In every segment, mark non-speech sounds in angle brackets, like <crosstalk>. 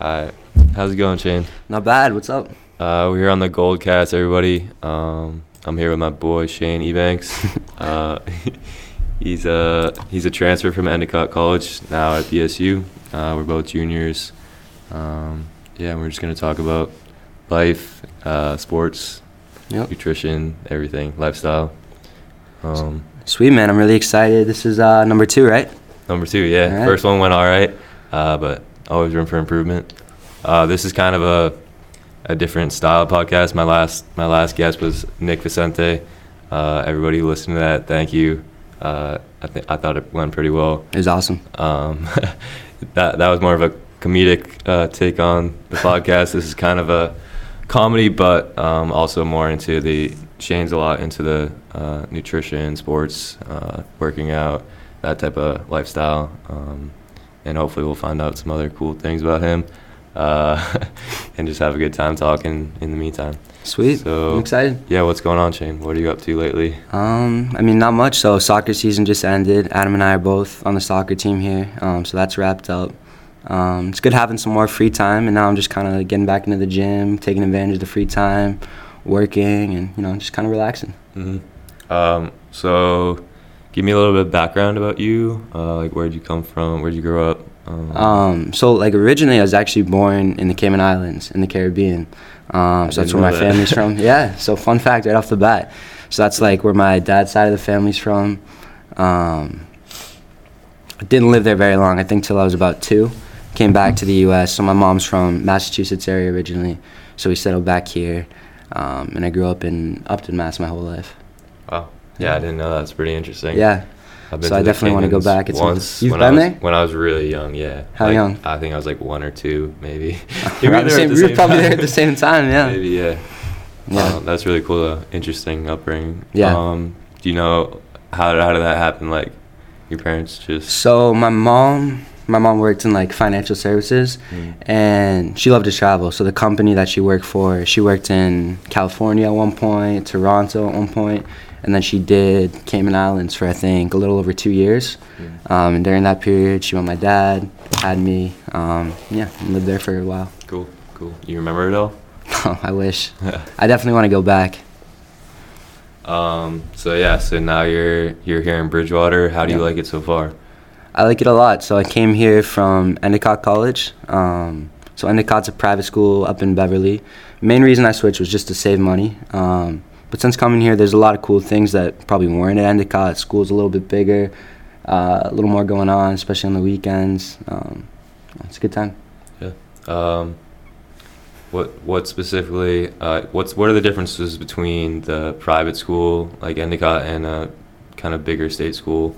Hi. How's it going, Shane? Not bad. What's up? Uh, we're here on the Gold Cast, everybody. Um, I'm here with my boy Shane Ebanks. <laughs> uh, <laughs> he's a he's a transfer from Endicott College now at BSU. Uh, we're both juniors. Um, yeah, we're just gonna talk about life, uh, sports, Yep. nutrition, everything, lifestyle. Um, Sweet man. I'm really excited. This is uh, number two, right? Number two, yeah. All right. First one went all right, uh, but always room for improvement. Uh, this is kind of a a different style of podcast. My last my last guest was Nick Vicente. Uh, everybody who listened to that, thank you. Uh, I think I thought it went pretty well. It was awesome. Um, <laughs> that that was more of a comedic uh, take on the <laughs> podcast. This is kind of a comedy, but um, also more into the Shane's a lot into the uh, nutrition, sports, uh, working out, that type of lifestyle, um, and hopefully we'll find out some other cool things about him, uh, <laughs> and just have a good time talking in the meantime. Sweet. So- I'm excited. Yeah, what's going on, Shane? What are you up to lately? Um, I mean, not much. So soccer season just ended. Adam and I are both on the soccer team here. Um, so that's wrapped up. Um, it's good having some more free time, and now I'm just kind of getting back into the gym, taking advantage of the free time, working, and you know, just kind of relaxing. hmm Um, so, give me a little bit of background about you. Uh, like, where'd you come from? Where'd you grow up? Um, Um, so like originally, I was actually born in the Cayman Islands in the Caribbean. Um, so that's where my that. family's from. <laughs> Yeah. So fun fact right off the bat. So that's like where my dad's side of the family's from. Um, I didn't live there very long. I think till I was about two. Came back to the U.S. So my mom's from Massachusetts area originally. So we settled back here, um, and I grew up in Upton, Mass, my whole life. Yeah, I didn't know that. That's pretty interesting. Yeah. So I to definitely wanna go back. It's once. You've when been I was, there? When I was really young, yeah. How Like, young? I think I was like one or two, maybe. <laughs> <laughs> Around were the same- we were probably there at the same time. Yeah. <laughs> Maybe, yeah. Yeah. Uh, that's really cool. Uh, interesting upbringing. Yeah. Um, do you know how, how did that happen? Like, your parents just. So my mom, my mom worked in like financial services, Mm. and she loved to travel. So the company that she worked for, she worked in California at one point, Toronto at one point, and then she did Cayman Islands for I think a little over two years. Mm. Um, and during that period, she met my dad, had me, um, yeah, and lived there for a while. Cool, cool. You remember it all? <laughs> I wish. <laughs> I definitely want to go back. Um, so yeah, so now you're you're here in Bridgewater. How do you like it so far? I like it a lot. So I came here from Endicott College. Um, so Endicott's a private school up in Beverly. Main reason I switched was just to save money. Um, but since coming here, there's a lot of cool things that probably weren't at Endicott. School's a little bit bigger, uh, a little more going on, especially on the weekends. Um, it's a good time. Um, what what specifically? Uh, what's what are the differences between the private school like Endicott and a kind of bigger state school?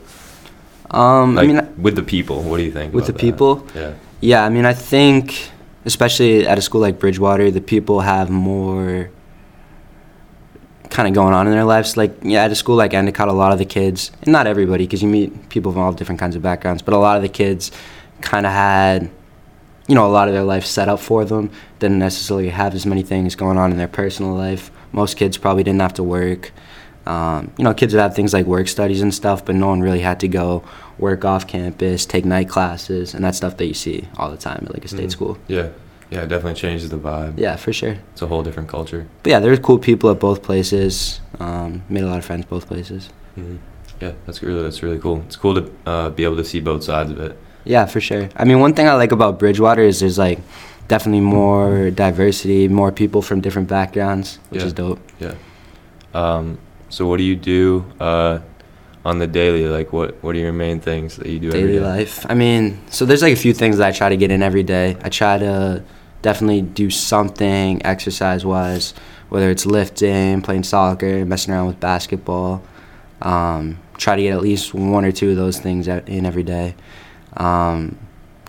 Um, Like I mean, with the people, what do you think? with the that? people, Yeah. Yeah, I mean, I think, especially at a school like Bridgewater, the people have more kind of going on in their lives. Like, yeah, at a school like Endicott, a lot of the kids, and not everybody, because you meet people from all different kinds of backgrounds, but a lot of the kids kind of had, you know, a lot of their life set up for them. Didn't necessarily have as many things going on in their personal life. Most kids probably didn't have to work. Um, you know, kids would have things like work studies and stuff, but no one really had to go work off campus, take night classes, and that stuff that you see all the time at like a state Mhm. school. Yeah. Yeah, it definitely changes the vibe. Yeah, for sure. It's a whole different culture. But yeah, there's cool people at both places. Um, made a lot of friends both places. hmm Yeah, that's really that's really cool. It's cool to uh, be able to see both sides of it. Yeah, for sure. I mean, one thing I like about Bridgewater is there's like definitely more diversity, more people from different backgrounds, which Yeah. is dope. Yeah. Um, so what do you do uh, on the daily? Like, what what are your main things that you do every daily day? life. I mean, so there's like a few things that I try to get in every day. I try to definitely do something exercise wise, whether it's lifting, playing soccer, messing around with basketball. Um, try to get at least one or two of those things in every day. Um,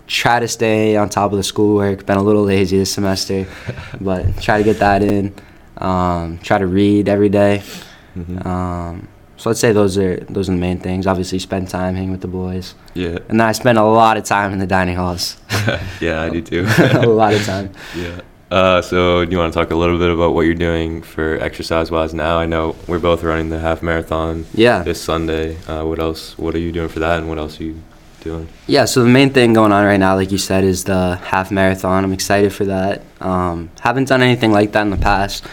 try to stay on top of the schoolwork. Been a little lazy this semester, <laughs> but try to get that in. Um, try to read every day. Mhm. Um, so I'd say those are those are the main things. Obviously, spend time hanging with the boys. yeah. And then I spend a lot of time in the dining halls. <laughs> yeah, I do too. <laughs> a lot of time. <laughs> Yeah. Uh, so, do you want to talk a little bit about what you're doing for exercise wise now? I know we're both running the half marathon Yeah. this Sunday. Uh, what else? What are you doing for that, and what else are you doing? Yeah, so the main thing going on right now, like you said, is the half marathon. I'm excited for that. Um, haven't done anything like that in the past.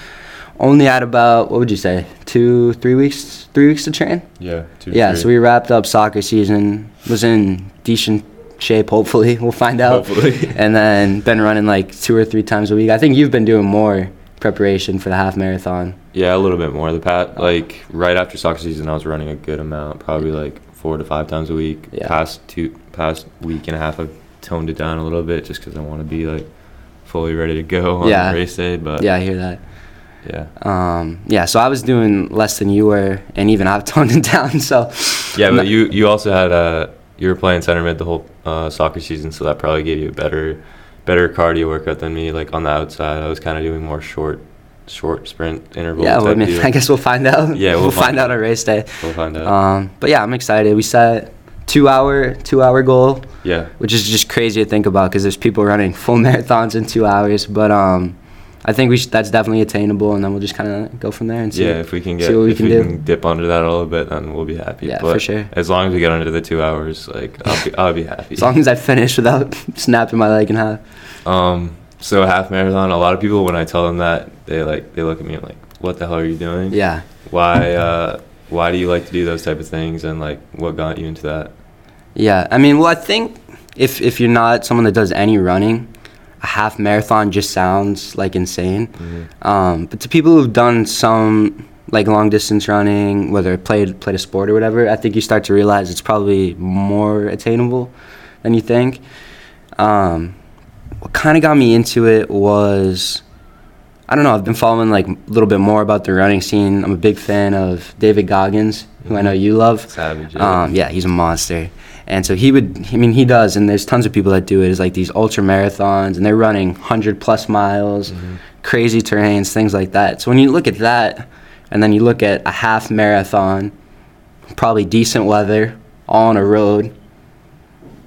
Only had about what would you say, two, three weeks, three weeks to train. Yeah. Two, Yeah, so we wrapped up soccer season. Was in decent shape. Hopefully, <laughs> we'll find out. Hopefully. <laughs> and then been running like two or three times a week. I think you've been doing more preparation for the half marathon. Yeah, a little bit more. The pat like right after soccer season, I was running a good amount, probably like four to five times a week. Yeah. Past two, past week and a half, I've toned it down a little bit just because I want to be like fully ready to go <laughs> on Yeah. race day. But Yeah, I hear that. yeah, Um, yeah, so I was doing less than you were, and even I've toned it down. So yeah. But you you also had uh you were playing center mid the whole uh, soccer season, so that probably gave you a better better cardio workout than me. Like on the outside, I was kind of doing more short short sprint intervals. yeah, well, I mean. <laughs> I guess we'll find out. Yeah, we'll, <laughs> we'll find find out on race day. we'll find out. Um, but yeah, I'm excited. We set two hour two hour goal, yeah. which is just crazy to think about because there's people running full <laughs> marathons in two hours. But um, I think we should, that's definitely attainable, and then we'll just kind of go from there and see. Yeah, if we can get see what we if can we do. can dip under that a little bit, then we'll be happy. Yeah, but for sure. As long as we get under the two hours, like I'll be I'll be happy. As long as I finish without <laughs> snapping my leg in half. um, so half marathon. A lot of people when I tell them that they like they look at me like, "What the hell are you doing? Yeah. Why uh why do you like to do those type of things? And like, what got you into that? Yeah, I mean, well, I think if if you're not someone that does any running, a half marathon just sounds like insane. Um, but to people who've done some like long distance running, whether played played a sport or whatever, I think you start to realize it's probably more attainable than you think. Um, what kind of got me into it was. I don't know. I've been following like a little bit more about the running scene. I'm a big fan of David Goggins, who I know you love. Savage. yeah. Um, yeah, he's a monster. And so he would, I mean, he does, and there's tons of people that do it. It's like these ultra marathons, and they're running 100 plus miles, mm-hmm. crazy terrains, things like that. So when you look at that, and then you look at a half marathon, probably decent weather, all on a road,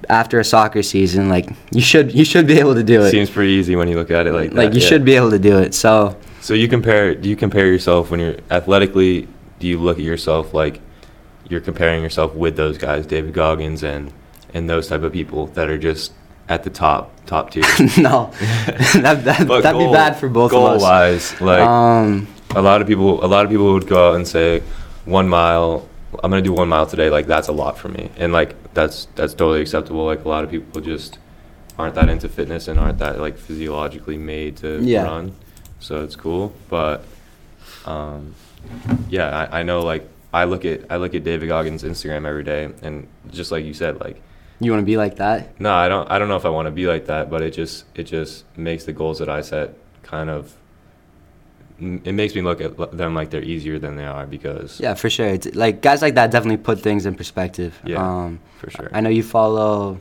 after a soccer season, like you should you should be able to do it. Seems pretty easy when you look at it like that. like you yeah. should be able to do it. So So you compare? Do you compare yourself when you're athletically? Do you look at yourself like you're comparing yourself with those guys, David Goggins and and those type of people that are just at the top top tier? <laughs> no, <laughs> that, that, that'd goal- be bad for both goal of us. wise, like um, a lot of people, a lot of people would go out and say, one mile. I'm gonna do one mile today. Like that's a lot for me, and like that's that's totally acceptable. Like a lot of people just aren't that into fitness and aren't that like physiologically made to Yeah. run. So it's cool, but um, yeah, I, I know. Like I look at I look at David Goggins' Instagram every day, and just like you said, like you want to be like that? no, I don't. I don't know if I want to be like that, but it just it just makes the goals that I set kind of. It makes me look at them like they're easier than they are because Yeah, for sure. It's, like guys like that definitely put things in perspective. Yeah, Um, for sure. I know you follow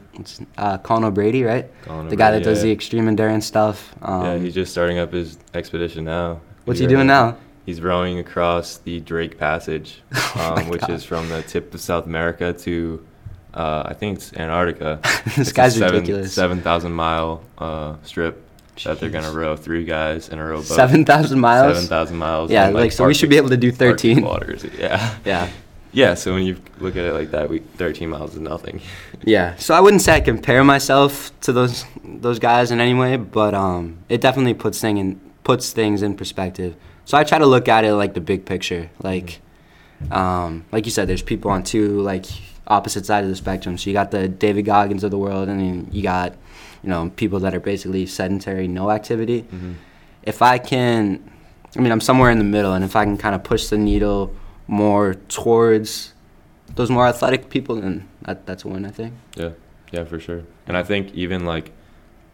uh, Colin O'Brady, right? Colin the guy that does yeah. the extreme endurance stuff. Um, yeah, he's just starting up his expedition now. what's he doing now? He's rowing across the Drake Passage, <laughs> Oh um, which God. is from the tip of South America to, uh, I think it's Antarctica. This <laughs> It's a guy's seven, ridiculous. Seven thousand mile uh, strip that they're gonna row three guys in a rowboat. Seven thousand miles. Seven thousand miles. Yeah, on, like, so we should be able to do 13. waters. <laughs> Yeah. Yeah. Yeah. So when you look at it like that, we 13 miles is nothing. Yeah. So I wouldn't say I compare myself to those those guys in any way, but um, it definitely puts thing in puts things in perspective. So I try to look at it like the big picture. Like, um, like you said, there's people on two like opposite sides of the spectrum. So you got the David Goggins of the world, and then you got you know people that are basically sedentary, no activity. If I can, I mean, I'm somewhere in the middle, and if I can kind of push the needle more towards those more athletic people, then that, that's a win, I think. Yeah. Yeah, for sure. And I think even like,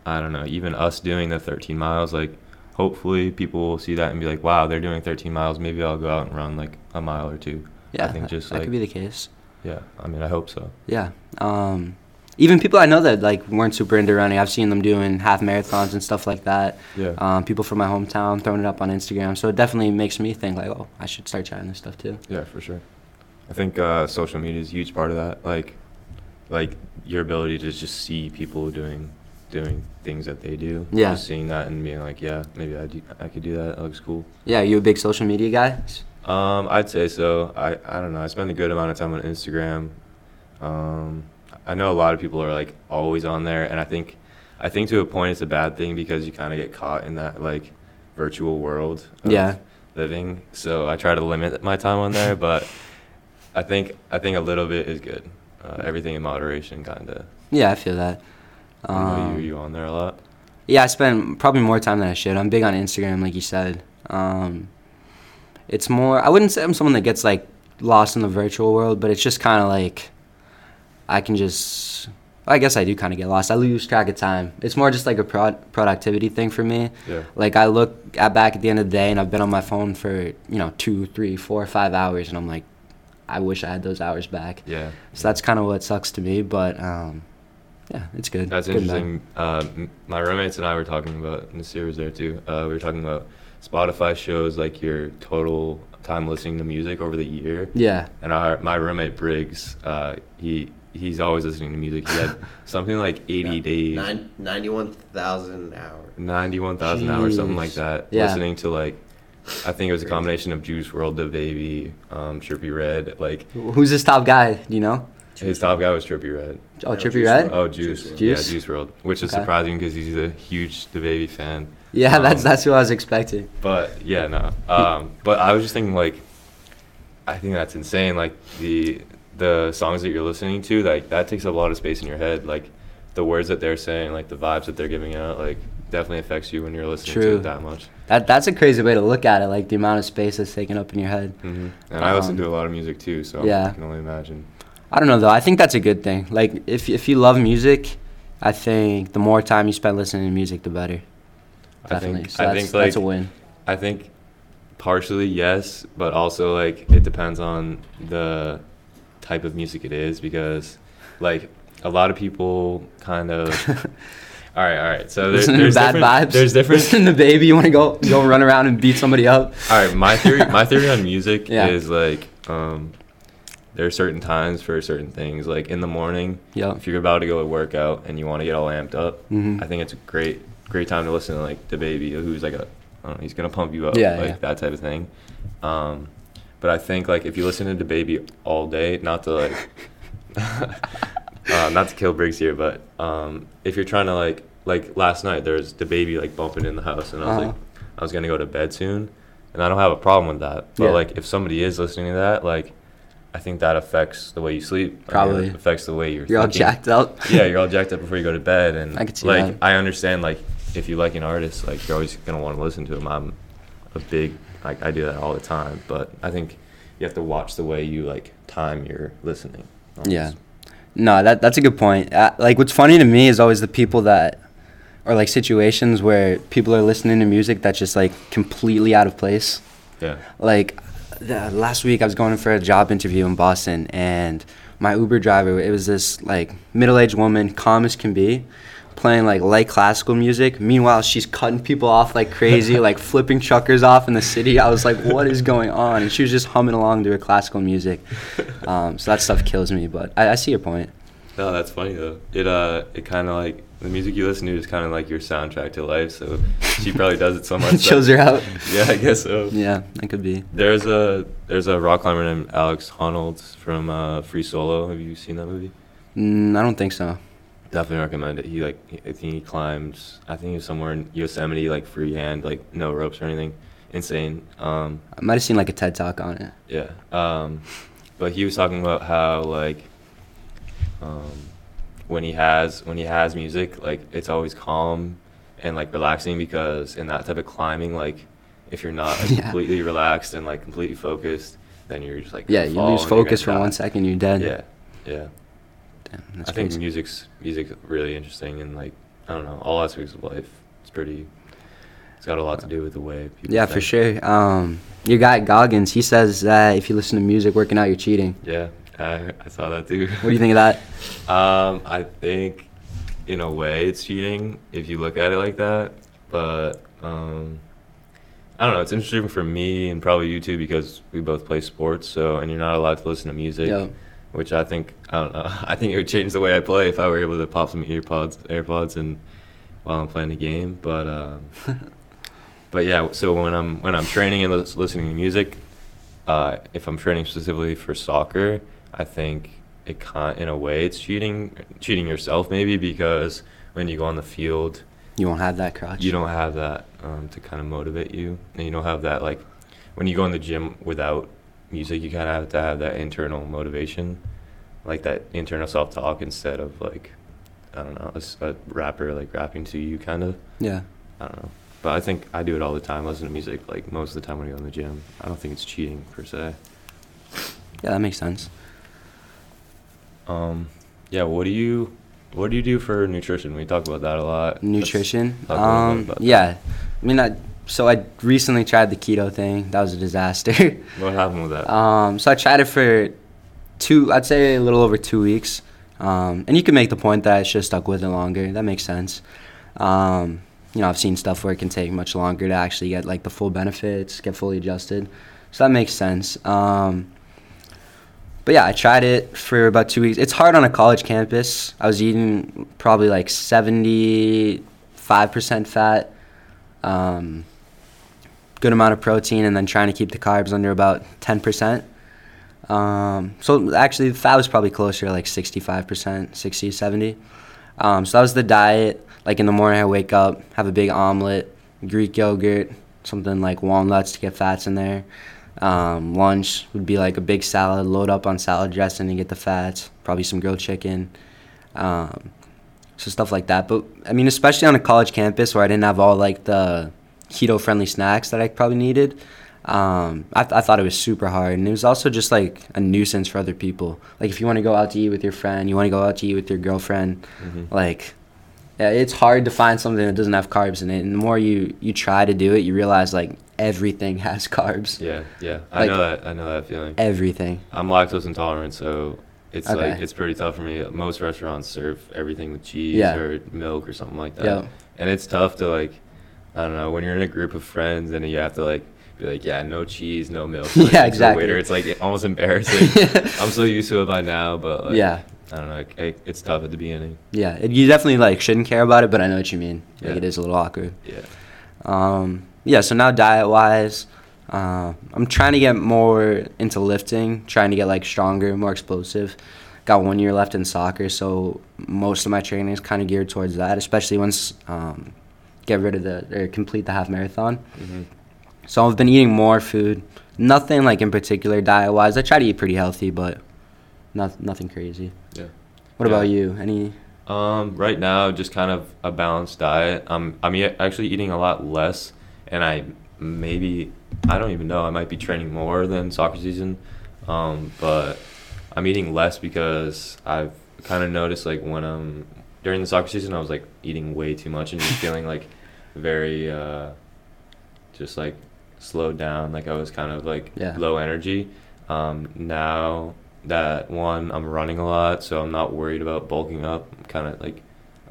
I don't know, even us doing the 13 miles, like, hopefully people will see that and be like, wow, they're doing 13 miles. Maybe I'll go out and run like a mile or two. Yeah, I think that, just that like, could be the case. yeah, I mean, I hope so. Yeah. Um, even people I know that like weren't super into running, I've seen them doing half marathons and stuff like that. Yeah. Um, people from my hometown throwing it up on Instagram, so it definitely makes me think like, oh, I should start trying this stuff too. Yeah, for sure. I think uh, social media is a huge part of that. Like, like your ability to just see people doing, doing things that they do. Yeah. Just seeing that and being like, yeah, maybe I do, I could do that. That looks cool. Yeah, you a big social media guy? Um, I'd say so. I, I don't know. I spend a good amount of time on Instagram. Um, I know a lot of people are like always on there, and I think I think to a point it's a bad thing because you kind of get caught in that like virtual world. Of Yeah. Living. So I try to limit my time on there, <laughs> but I think I think a little bit is good. Uh, everything in moderation, kind of. Yeah, I feel that. You, Um, you on there a lot? Yeah, I spend probably more time than I should. I'm big on Instagram, like you said. Um, it's more. I wouldn't say I'm someone that gets like lost in the virtual world, but it's just kind of like I can just. I guess I do kind of get lost. I lose track of time. It's more just like a prod- productivity thing for me. Yeah. Like I look at back at the end of the day, and I've been on my phone for you know two, three, four, five hours, and I'm like, I wish I had those hours back. Yeah. So that's kind of what sucks to me, but um, yeah, it's good. That's Good interesting. Uh, my roommates and I were talking about, and Nasir was there too. Uh, we were talking about Spotify shows like your total time listening to music over the year. Yeah. And our my roommate Briggs, uh, he he's always listening to music. He had <laughs> something like 80 days, Nine, 91,000 hours. 91,000 hours, something like that, Yeah. listening to like, I think it was a combination of Juice WRLD, The Baby, um, Trippie Redd. Like Who's this top guy? Do you know? His top guy was Trippie Redd. Oh, No, Trippie Redd. WRLD. Oh, Juice. Juice Juice? Yeah, Juice WRLD, which is Okay. surprising because he's a huge DaBaby fan. Yeah, that's Um, that's who I was expecting. But yeah, no. Um, but I was just thinking like, I think that's insane. Like the the songs that you're listening to, like that takes up a lot of space in your head. Like the words that they're saying, like the vibes that they're giving out, like definitely affects you when you're listening to it that much. That that's a crazy way to look at it. Like the amount of space that's taken up in your head. hmm And I listen Um, to a lot of music too, so yeah. I can only imagine. I don't know though. I think that's a good thing. Like if if you love music, I think the more time you spend listening to music, the better. Definitely. I think so I that's, think like that's a win. I think partially yes, but also like it depends on the type of music it is because like a lot of people kind of <laughs> all right, all right. So there's bad vibes. There's different. Listen to baby. You want to go go run around and beat somebody up? all right, my theory my theory on music <laughs> Yeah. is like um there are certain times for certain things. Like in the morning, Yep. if you're about to go to work out and you want to get all amped up, Mhm. I think it's a great great time to listen to like DaBaby who's like a I don't know, he's gonna pump you up Yeah, like yeah. that type of thing. Um, but I think like if you listen to the baby all day, not to like uh, <laughs> not to kill Briggs here, but um, if you're trying to like like last night there's DaBaby like bumping in the house and I was Uh-huh. like I was gonna go to bed soon and I don't have a problem with that. But Yeah. like if somebody is listening to that, like I think that affects the way you sleep. Think it Probably. affects the way you're You're all jacked up. <laughs> yeah, you're all jacked up before you go to bed, and I like that. I understand like if you like an artist, like you're always gonna want to listen to him. I'm a big like I do that all the time, but I think you have to watch the way you like time your listening. Yeah. No, that that's a good point. Uh, like what's funny to me is always the people that or like situations where people are listening to music that's just like completely out of place. yeah, Like the, last week I was going for a job interview in Boston and my Uber driver it was this like middle-aged woman calm as can be playing like light classical music. Meanwhile she's cutting people off like crazy <laughs> like flipping truckers off in the city. I was like what is going on? And she was just humming along to her classical music. <laughs> Um, so that stuff kills me but I, I see your point. No, that's funny though. It uh, it kind of like the music you listen to is kind of like your soundtrack to life. So she probably does it so <laughs> much. it that- her out <laughs> Yeah, I guess so. yeah that could be There's a there's a rock climber named Alex Honnold from uh, Free Solo. Have you seen that movie? mm, i don't think so Definitely recommend it. He like I think he climbs. I think he was somewhere in Yosemite, like freehand, like no ropes or anything. Insane. Um, i might have seen like a ted talk on it yeah. Um, but he was talking about how like um, when he has when he has music, like it's always calm and like relaxing because in that type of climbing, like if you're not like, <laughs> Yeah. completely relaxed and like completely focused, then you're just like yeah you lose focus for die. second you're dead Yeah, yeah. Damn, I think music's music's really interesting and like I don't know all aspects of life. It's pretty. It's got a lot to do with the way people. Yeah, for sure. Um, your guy Goggins, he says that if you listen to music working out, you're cheating. Yeah, I, I saw that too. What do you think of that? <laughs> Um, I think in a way it's cheating if you look at it like that, but um, I don't know. It's interesting for me and probably you too because we both play sports. So and you're not allowed to listen to music, Yeah. which I think I don't know. <laughs> I think it would change the way I play if I were able to pop some earpods, AirPods, and while I'm playing a game. But um, <laughs> but yeah. So when I'm when I'm training and lis- listening to music, uh, if I'm training specifically for soccer, I think it can in a way it's cheating, cheating yourself maybe because when you go on the field, You won't have that crutch. you don't have that um, to kind of motivate you, and you don't have that like when you go in the gym without music, you kind of have to have that internal motivation, like that internal self talk instead of like I don't know a rapper like rapping to you kind of. Yeah. I don't know. But I think I do it all the time. Listen to music like most of the time when I go in the gym. I don't think it's cheating per se. Yeah, that makes sense. Um, yeah. What do you What do you do for nutrition? We talk about that a lot. Nutrition. talk a little bit Um, yeah. I mean, I, so I recently tried the keto thing. That was a disaster. <laughs> What happened with that? Um, so I tried it for two, I'd say a little over two weeks. Um, and you can make the point that I should have stuck with it longer. That makes sense. Um, you know, I've seen stuff where it can take much longer to actually get like the full benefits, get fully adjusted. So that makes sense. Um, but yeah, I tried it for about two weeks. It's hard on a college campus. I was eating probably like 75% fat, um, good amount of protein, and then trying to keep the carbs under about 10%. Um, so actually, the fat was probably closer like 65%, 60, 70. Um, so that was the diet. Like in the morning, I wake up, have a big omelet, Greek yogurt, something like walnuts to get fats in there. Um, lunch would be like a big salad, load up on salad dressing and get the fats, probably some grilled chicken. Um, so stuff like that. But I mean, especially on a college campus where I didn't have all like the keto friendly snacks that I probably needed. Um, I, th- I thought it was super hard, and it was also just like a nuisance for other people. Like if you want to go out to eat with your friend, you want to go out to eat with your girlfriend, Mhm. like it's hard to find something that doesn't have carbs in it. And the more you you try to do it, you realize like everything <laughs> has carbs. Yeah, yeah. I Like- know that. I know that feeling. Everything. I'm lactose intolerant, so it's Okay. like it's pretty tough for me. Most restaurants serve everything with cheese Yeah. or milk or something like that. Yeah. And it's tough to like, I don't know, when you're in a group of friends and you have to like be like, yeah, no cheese, no milk. <laughs> Yeah, Like, the exactly. Waiter, it's like almost embarrassing. <laughs> I'm so used to it by now, but like, Yeah. I don't know. It, it, it's tough at the beginning. Yeah. It, you definitely like shouldn't care about it, but I know what you mean. Like Yeah. it is a little awkward. Yeah. Um, yeah, so now diet wise, uh, I'm trying to get more into lifting, trying to get like stronger, more explosive. Got one year left in soccer, so most of my training is kind of geared towards that, especially once um, get rid of the or complete the half marathon. hmm So I've been eating more food, nothing like in particular diet wise. I try to eat pretty healthy, but not, nothing crazy. Yeah. What Yeah. about you? Any? Um, right now, just kind of a balanced diet. Um, I'm actually eating a lot less, and I maybe I don't even know. I might be training more than soccer season, um, but I'm eating less because I've kind of noticed like when I'm during the soccer season, I was like eating way too much and just <laughs> feeling like very uh, just like slowed down. Like I was kind of like Yeah. low energy. Um, now that one, I'm running a lot, so I'm not worried about bulking up. I'm kind of like,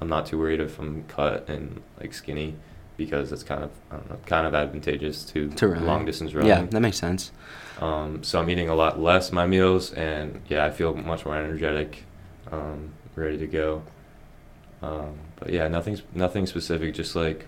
I'm not too worried if I'm cut and like skinny because it's kind of I don't know, kind of advantageous to, To long distance running. Yeah, that makes sense. Um, so I'm eating a lot less my meals, and yeah, I feel much more energetic, um, ready to go. Um, but yeah, nothing's nothing specific, just like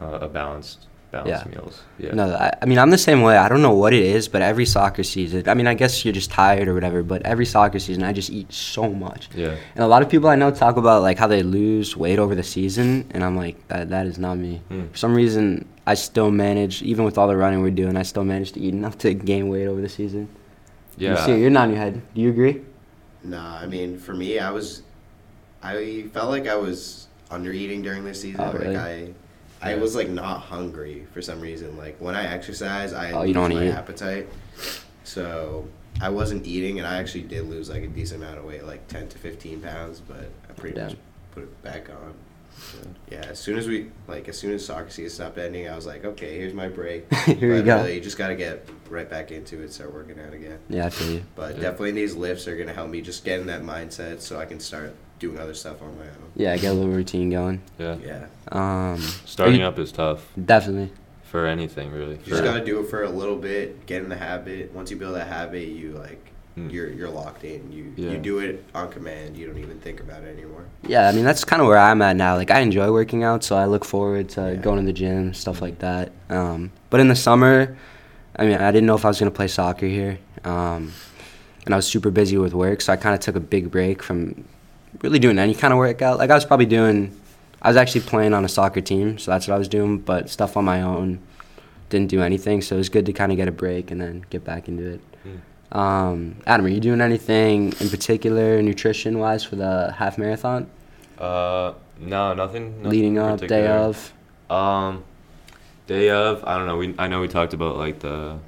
uh, a balanced balanced Yeah. meals. Yeah. No, I, I mean I'm the same way. I don't know what it is, but every soccer season, I mean I guess you're just tired or whatever, but every soccer season I just eat so much. Yeah. And a lot of people I know talk about like how they lose weight over the season, and I'm like that that is not me. Mm. For some reason, I still manage, even with all the running we're doing, I still manage to eat enough to gain weight over the season. You Yeah. see, you're nodding your head. Do you agree? Nah, I mean, for me, I was, I felt like I was under eating during the season. Oh, really? Like I, I was like not hungry for some reason. Like when I exercise, I Oh, you lose my eat. appetite. So I wasn't eating, and I actually did lose like a decent amount of weight, like ten to fifteen pounds. But I pretty Damn. much put it back on. Yeah, as soon as we like, as soon as soccer season stopped ending, I was like, okay, here's my break. <laughs> Here but go. Really, you just gotta get right back into it, start working out again. Yeah, I feel you. But Yeah. definitely these lifts are gonna help me just get in that mindset so I can start doing other stuff on my own. Yeah, I get a little routine going. Yeah. Yeah. Um, Starting you- up is tough definitely. for anything really. You just gotta do it for a little bit, get in the habit. Once you build that habit, you like Mm. you're you're locked in. You Yeah. you do it on command. You don't even think about it anymore. Yeah, I mean that's kind of where I'm at now. Like I enjoy working out, so I look forward to Yeah. going to the gym, stuff like that. Um, but in the summer, I mean, I didn't know if I was gonna play soccer here. Um, and I was super busy with work, so I kind of took a big break from really doing any kind of workout. Like I was probably doing, I was actually playing on a soccer team, so that's what I was doing. But stuff on my own, didn't do anything. So it was good to kind of get a break and then get back into it. Mm. Um, Adam, are you doing anything in particular, nutrition wise, for the half marathon? Uh, no, nothing. nothing Leading up, day of. Um, day of. I don't know. We I know we talked about like the,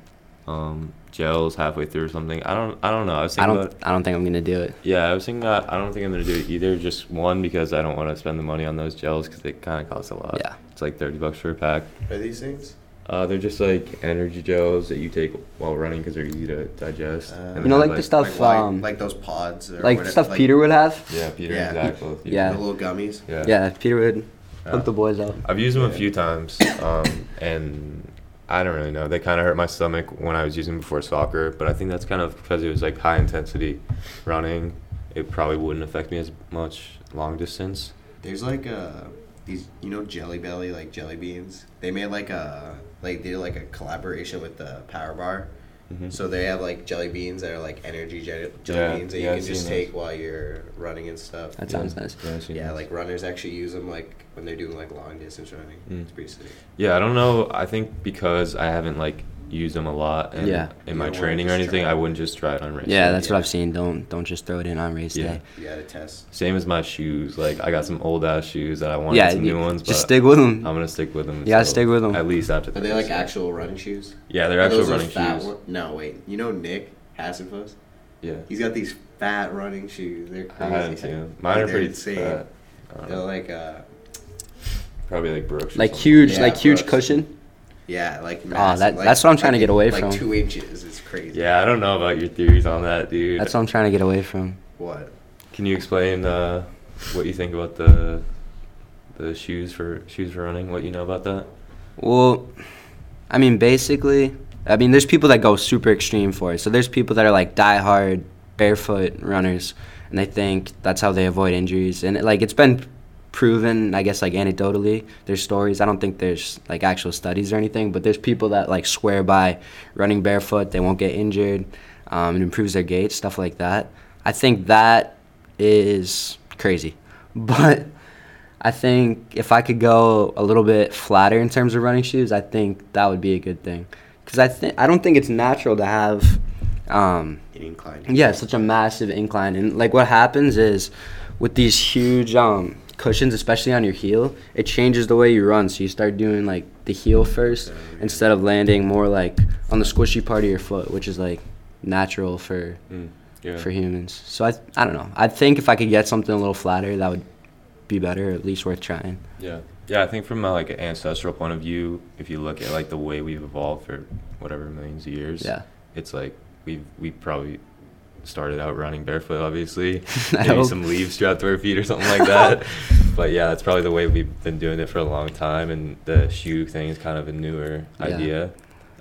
um, gels halfway through or something. I don't. I don't know. I was I don't. about. I don't think I'm gonna do it. Yeah, I was thinking that. I don't think I'm gonna do it either. Just one because I don't want to spend the money on those gels because they kind of cost a lot. Yeah. It's like thirty bucks for a pack. Are these things? Uh, they're just like energy gels that you take while running because they're easy to digest. Uh, And You know, have, like the stuff, like, um, like those pods. Or like whatever, stuff like Peter would have. Yeah, Peter Yeah. and Zach Yeah. The little gummies. Yeah. Yeah, Peter would hook the boys up. I've used them a few times, um, and I don't really know. They kind of hurt my stomach when I was using before soccer, but I think that's kind of because it was like high intensity running. It probably wouldn't affect me as much long distance. There's like uh these you know Jelly Belly like jelly beans. They made like a like they did like a collaboration with the Power Bar. Mhm. So they have like jelly beans that are like energy jelly, jelly Yeah, beans that yeah, you I've can just take those. while you're running and stuff. That Yeah. sounds nice. Yeah, yeah, those. like runners actually use them like when they're doing like long distance running. Mm. It's pretty sick. Yeah, I don't know. I think because I haven't like used them a lot and Yeah. in my training or anything, I wouldn't just try it on race. Yeah, day. that's Yeah. what I've seen. Don't don't just throw it in on race day. Yeah. day. You gotta test. Same as my shoes. Like I got some old ass shoes that I wanted Yeah, some you- new ones, just but stick with them. I'm gonna stick with them. You gotta until stick with 'em. At least after. Are the they like race. actual running shoes? Yeah, they're Are actual those those running fat shoes. one- No, wait. You know Nick Hassenfuss? Yeah. He's got these fat running shoes. They're I crazy. haven't seen them. Mine are They're pretty insane. fat. I don't They're know. like uh Probably like Brooks. Like huge, Yeah, like huge cushion. Yeah, like Ah, massive. that- like- that's what I'm trying to like get away like from. two inches. It's crazy. Yeah, I don't know about your theories on that, dude. That's what I'm trying to get away from. What? Can you explain uh, what you think about the the shoes for shoes for running? What you know about that? Well, I mean, basically, I mean, there's people that go super extreme for it. So there's people that are like diehard barefoot runners, and they think that's how they avoid injuries. And like it's been proven, I guess, like anecdotally. There's stories. I don't think there's like actual studies or anything, but there's people that like swear by running barefoot. They won't get injured. Um, it improves their gait, stuff like that. I think that is crazy, <laughs> but. I think if I could go a little bit flatter in terms of running shoes, I think that would be a good thing. Because I think I don't think it's natural to have, um, An incline. yeah, such a massive incline. And like what happens is, with these huge um, cushions, especially on your heel, it changes the way you run. So you start doing like the heel first yeah. instead of landing more like on the squishy part of your foot, which is like natural for Mm, yeah. for humans. So I I don't know. I think if I could get something a little flatter, that would be better, or at least worth trying. Yeah, yeah. I think from a, like an ancestral point of view, if you look at like the way we've evolved for whatever millions of years, Yeah. it's like we've we probably started out running barefoot, obviously. I <laughs> Maybe hope. some leaves strapped to our feet or something like that. <laughs> but yeah, that's probably the way we've been doing it for a long time, and the shoe thing is kind of a newer Yeah. idea.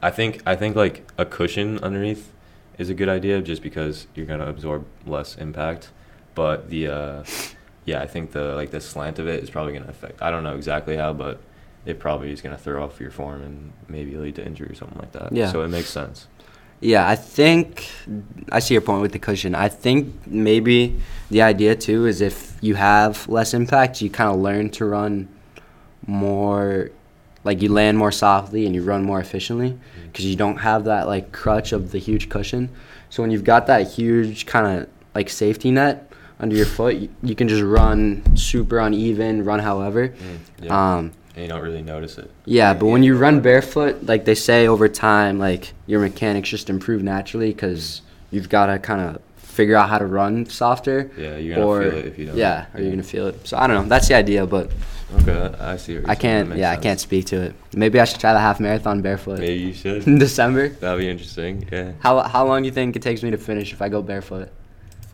I think I think like a cushion underneath is a good idea, just because you're gonna absorb less impact. But the uh, yeah, I think the like the slant of it is probably gonna affect. I don't know exactly how, but it probably is gonna throw off your form and maybe lead to injury or something like that. Yeah. So it makes sense. Yeah, I think I see your point with the cushion. I think maybe the idea too is if you have less impact, you kind of learn to run more, like you land more softly and you run more efficiently because you don't have that like crutch of the huge cushion. So when you've got that huge kind of like safety net under your foot, you, you can just run super uneven, run however. Mm, yeah. Um, and you don't really notice it. yeah, but when you run barefoot, like they say over time, like your mechanics just improve naturally because you've got to kind of figure out how to run softer. Yeah, you're gonna or, feel it if you don't. Yeah, or you're gonna feel it. So I don't know. That's the idea, but Okay, I see. I can't. Yeah, I can't speak to it. Maybe I should try the half marathon barefoot Maybe you should. <laughs> in December. That'd be interesting. Yeah. How how long do you think it takes me to finish if I go barefoot?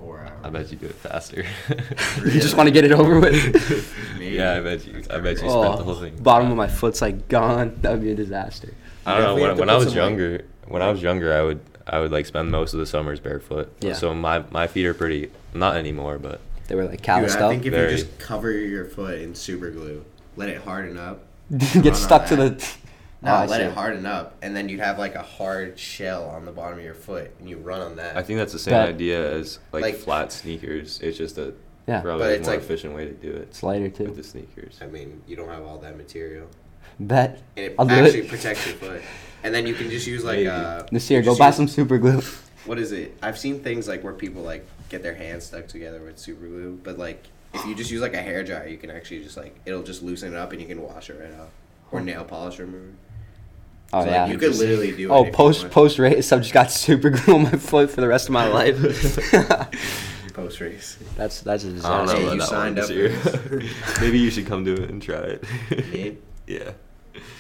Four hours. I bet you do it faster. <laughs> You just want to get it over with. <laughs> Yeah, I bet you. I bet you oh, spent the whole thing. Oh, bottom of my foot's like gone. That would be a disaster. I don't know. When, when I was some, like- younger, when I was younger, I would I would like spend most of the summers barefoot. Yeah. So my my feet are pretty not anymore, but They were like Dude, calloused I up. think if Very. you just cover your foot in super glue, let it harden up, <laughs> Get stuck to that. the. No, Oh, let see. it harden up, and then you'd have like a hard shell on the bottom of your foot, and you run on that. I think that's the same That- idea as like, Like- flat sneakers. It's just a Yeah. probably But a it's more like- efficient way to do it It's lighter with too. the sneakers. I mean, you don't have all that material, Bet. and it I'll do actually it. protects your foot. And then you can just use like Maybe. uh, Nasir, you go buy use- some super glue. <laughs> What is it? I've seen things like where people like get their hands stuck together with super glue, but like if you just use like a hair dryer, you can actually just like it'll just loosen it up and you can wash it right off. Or nail polish remover. Oh So, like, yeah. you could literally do. Oh, post post race, I've just got <laughs> super glue on my foot for the rest of my life. <laughs> post race. that's that's a I don't disaster. know Hey, you that signed one, up Nasir. <laughs> Maybe you should come do it and try it. Me? yeah.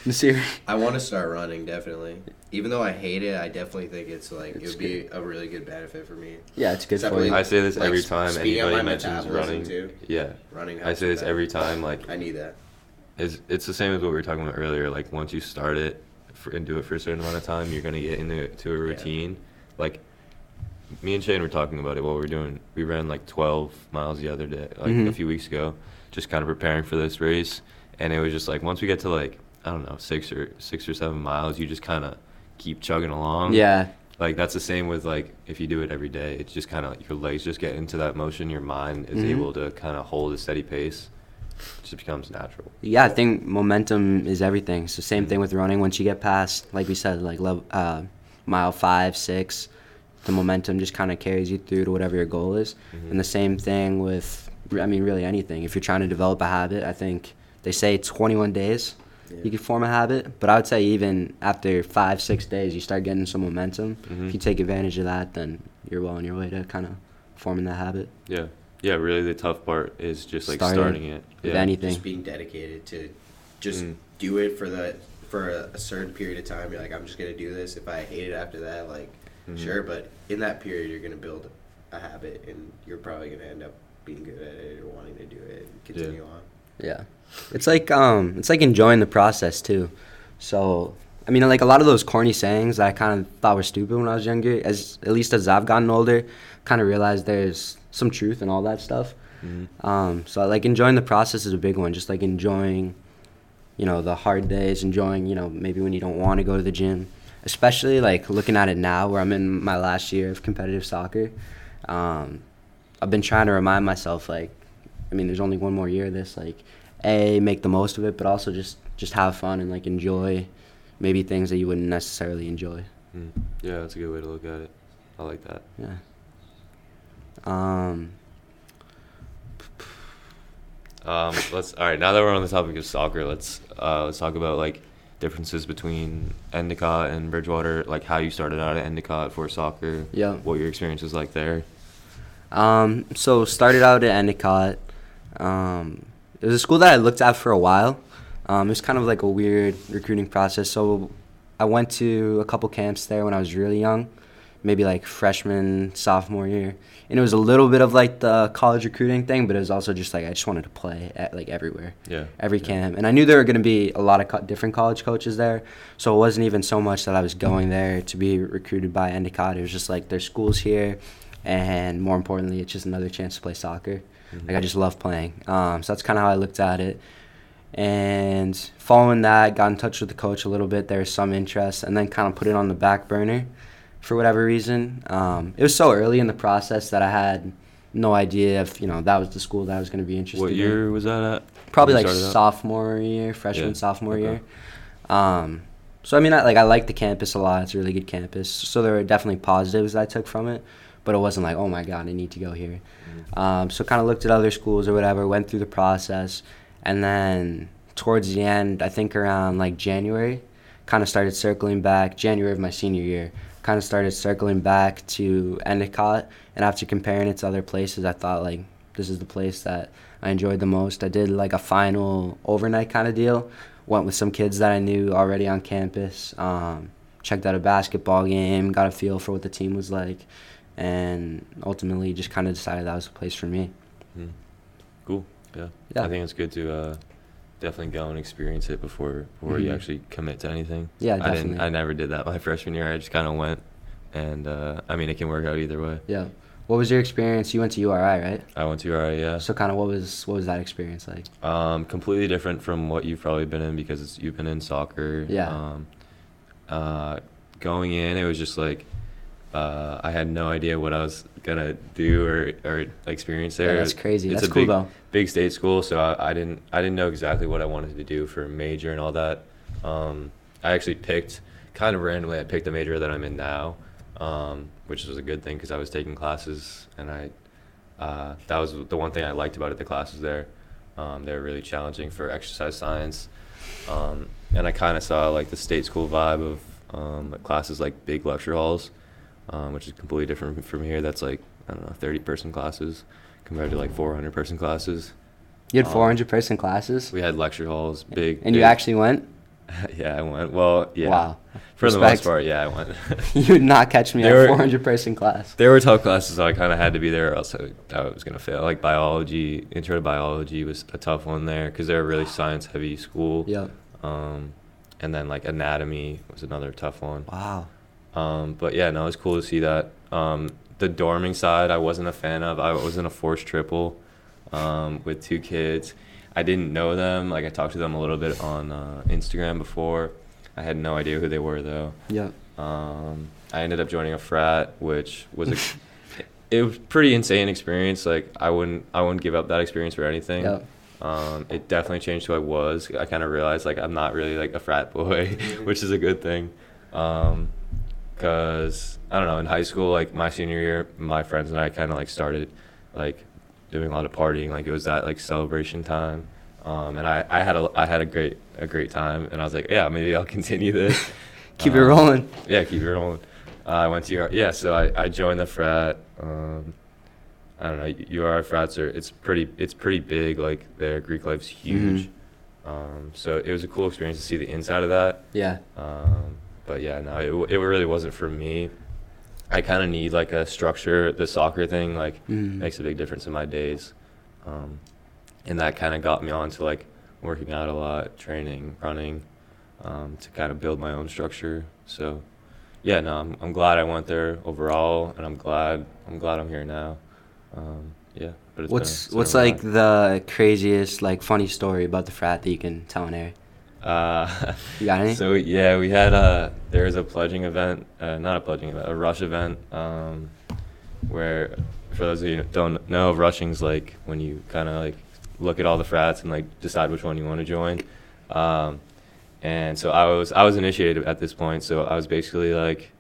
Nasir, I want to start running definitely. Even though I hate it, I definitely think it's like it It's would be a really good benefit for me. yeah, it's good for for you. I say this Like, every time anybody my mentions running. too. Yeah. Running. I say this that. every time. Like, I need that. it's, it's the same as what we were talking about earlier. Like, once you start it for, and do it for a certain amount of time, you're going to get into to a routine. Like, me and Shane were talking about it while we were doing, we ran like 12 miles the other day, like a Mhm. few weeks ago, just kind of preparing for this race. And it was just like, once we get to like, I don't know, six or six or seven miles, you just kind of keep chugging along. yeah, Like that's the same with like if you do it every day, it's just kind of your legs just get into that motion. Your mind is Mhm. able to kind of hold a steady pace. It just becomes natural. yeah. I think momentum is everything. It's the same Mhm. thing with running. Once you get past, like we said, like level, uh, mile five, six, the momentum just kind of carries you through to whatever your goal is. Mhm. And the same thing with, I mean, really anything. If you're trying to develop a habit, I think they say 21 days Yeah. you can form a habit. But I would say even after five, six days, you start getting some momentum. Mhm. If you take advantage of that, then you're well on your way to kind of forming that habit. Yeah, yeah. Really, the tough part is just like Starting starting, it. with yeah. anything. Just being dedicated to just Mm. do it for the for a, a certain period of time. You're like, I'm just gonna do this. If I hate it after that, like, Mhm. sure. But in that period, you're gonna build a habit, and you're probably gonna end up being good at it or wanting to do it and continue on. Yeah, it's like um, it's like enjoying the process too. So I mean, like a lot of those corny sayings that I kind of thought were stupid when I was younger. As at least as I've gotten older, kind of realize there's some truth in all that stuff. Mhm. Um, so like enjoying the process is a big one. Just like enjoying, you know, the hard days. Enjoying, you know, maybe when you don't want to go to the gym. Especially like looking at it now, where I'm in my last year of competitive soccer. Um, I've been trying to remind myself, like, I mean, there's only one more year of this. Like, a make the most of it, but also just just have fun and like enjoy maybe things that you wouldn't necessarily enjoy. Mm. Yeah, that's a good way to look at it. I like that. Yeah. Um. Um, let's all right. Now that we're on the topic of soccer, let's uh, let's talk about like differences between Endicott and Bridgewater. Like how you started out at Endicott for soccer. Yeah. What your experience was like there. Um, so started out at Endicott. Um, it was a school that I looked at for a while. Um, it was kind of like a weird recruiting process. So I went to a couple camps there when I was really young, maybe like freshman, sophomore year. And it was a little bit of like the college recruiting thing, but it was also just like I just wanted to play at like everywhere Yeah. every Yeah. camp. And I knew there were going to be a lot of co- different college coaches there. So it wasn't even so much that I was going there to be recruited by Endicott. It was just like there's schools here. And more importantly, it's just another chance to play soccer. Mhm. Like I just love playing. Um, so that's kind of how I looked at it. And following that, got in touch with the coach a little bit. There was some interest, and then kind of put it on the back burner for whatever reason. Um, it was so early in the process that I had no idea if you know that was the school that I was going to be interested What in year was that at? probably like sophomore year, freshman, Yeah, sophomore okay. year. Um, so I mean, I, like I like the campus a lot. It's a really good campus. So there were definitely positives I took from it, but it wasn't like, oh my god, I need to go here. Mhm. Um, so kind of looked at other schools or whatever, went through the process, and then towards the end, I think around like January, kind of started circling back. January of my senior year, kind of started circling back to Endicott, and after comparing it to other places, I thought like this is the place that I enjoyed the most. I did like a final overnight kind of deal. Went with some kids that I knew already on campus. Um, checked out a basketball game, got a feel for what the team was like, and ultimately just kind of decided that was the place for me. Mhm. Cool. Yeah. Yeah. I think it's good to uh, definitely go and experience it before before you Mhm. actually commit to anything. Yeah, I didn't. definitely. I never did that my <laughs> freshman year. I just kind of went, and uh, I mean, it can work out either way. Yeah. What was your experience? You went to URI, right? I went to URI, yeah. So kind of what was what was that experience like? Um, completely different from what you've probably been in because it's, you've been in soccer. Yeah. Um, uh, going in, it was just like uh, I had no idea what I was gonna do or, or experience there. Yeah, that's crazy. It's That's a cool big, though. Big state school, so I, I didn't I didn't know exactly what I wanted to do for a major and all that. Um, I actually picked kind of randomly. I picked the major that I'm in now, um, which was a good thing because I was taking classes and I uh, that was the one thing I liked about it. The classes there, um, they were really challenging for exercise science, um, and I kind of saw like the state school vibe of um, classes like big lecture halls, um, which is completely different from here. That's like I don't know, 30 person classes compared to like 400 person classes. You had Um, 400 person classes, We had lecture halls, big. and you actually went. <laughs> yeah, I went. Well, yeah. Wow. For the most part, yeah, I went. <laughs> You would not catch me They at were- 400 person class. There were tough classes, so I kind of had to be there, or else I, I was gonna fail. Like biology, intro to biology was a tough one there because they're a really science-heavy school. Yep. Um, and then like anatomy was another tough one. Wow. Um, but yeah, no, it was cool to see that. Um, the dorming side, I wasn't a fan of. I was in a forced triple um, with two kids. I didn't know them. Like I talked to them a little bit on uh, Instagram before. I had no idea who they were though. Yep. Um, I ended up joining a frat, which was a, <laughs> it was pretty insane experience. Like I wouldn't I wouldn't give up that experience for anything. Yep. Um, it definitely changed who I was. I kind of realized like I'm not really like a frat boy, <laughs> which is a good thing. Um, cause I don't know in high school like my senior year, my friends and I kind of like started like doing a lot of partying. Like it was that like celebration time. Um, and I, I had a I had a great a great time, and I was like, yeah, maybe I'll <laughs> continue this. <laughs> Keep it Um, rolling. Yeah, keep it rolling. Uh, I went to UR. Yeah, so I, I joined the frat. Um, I don't know. UR frats are it's pretty it's pretty big. Like their Greek life's huge. Um, so it was a cool experience to see the inside of that. Yeah. But yeah, no, it, it really wasn't for me. I kind of need like a structure. The soccer thing like Mhm. makes a big difference in my days, um, and that kind of got me on to like working out a lot, training, running, um, to kind of build my own structure. So, yeah, no, I'm, I'm glad I went there overall, and I'm glad I'm glad I'm here now. Um, yeah, but it's been a- What's been what's like the craziest like funny story about the frat that you can tell in air? Uh, You got any? <laughs> So yeah, we had a there was a pledging event, uh, not a pledging event, a rush event, um, where for those of you who don't know, of rushing's like when you kind of like look at all the frats and like decide which one you want to join. Um, and so I was I was initiated at this point, so I was basically like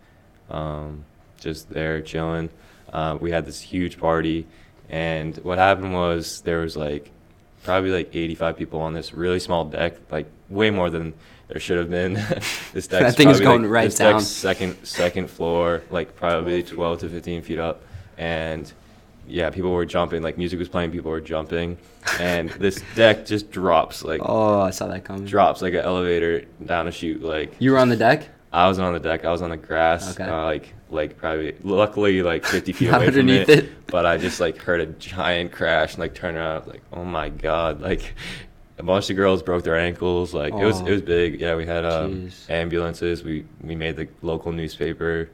um, just there chilling. Uh, we had this huge party, and what happened was there was like probably like 85 people on this really small deck, like way more than there should have been. <laughs> this deck That thing is going like, right this deck's down. Second second floor, like probably 12 to 15 feet up, and yeah, people were jumping. Like music was playing, people were jumping, and this deck just drops like Oh, I saw that coming. drops like an elevator down a chute. Like You were on the deck. I wasn't on the deck. I was on the grass. Okay. Uh, like like probably luckily like 50 <laughs> feet away from underneath it, it. But I just like heard a giant crash and like turned around. Like oh my god! Like a bunch of girls broke their ankles. Like it was Oh. it was big. Yeah, we had um, ambulances. We we made the local newspaper.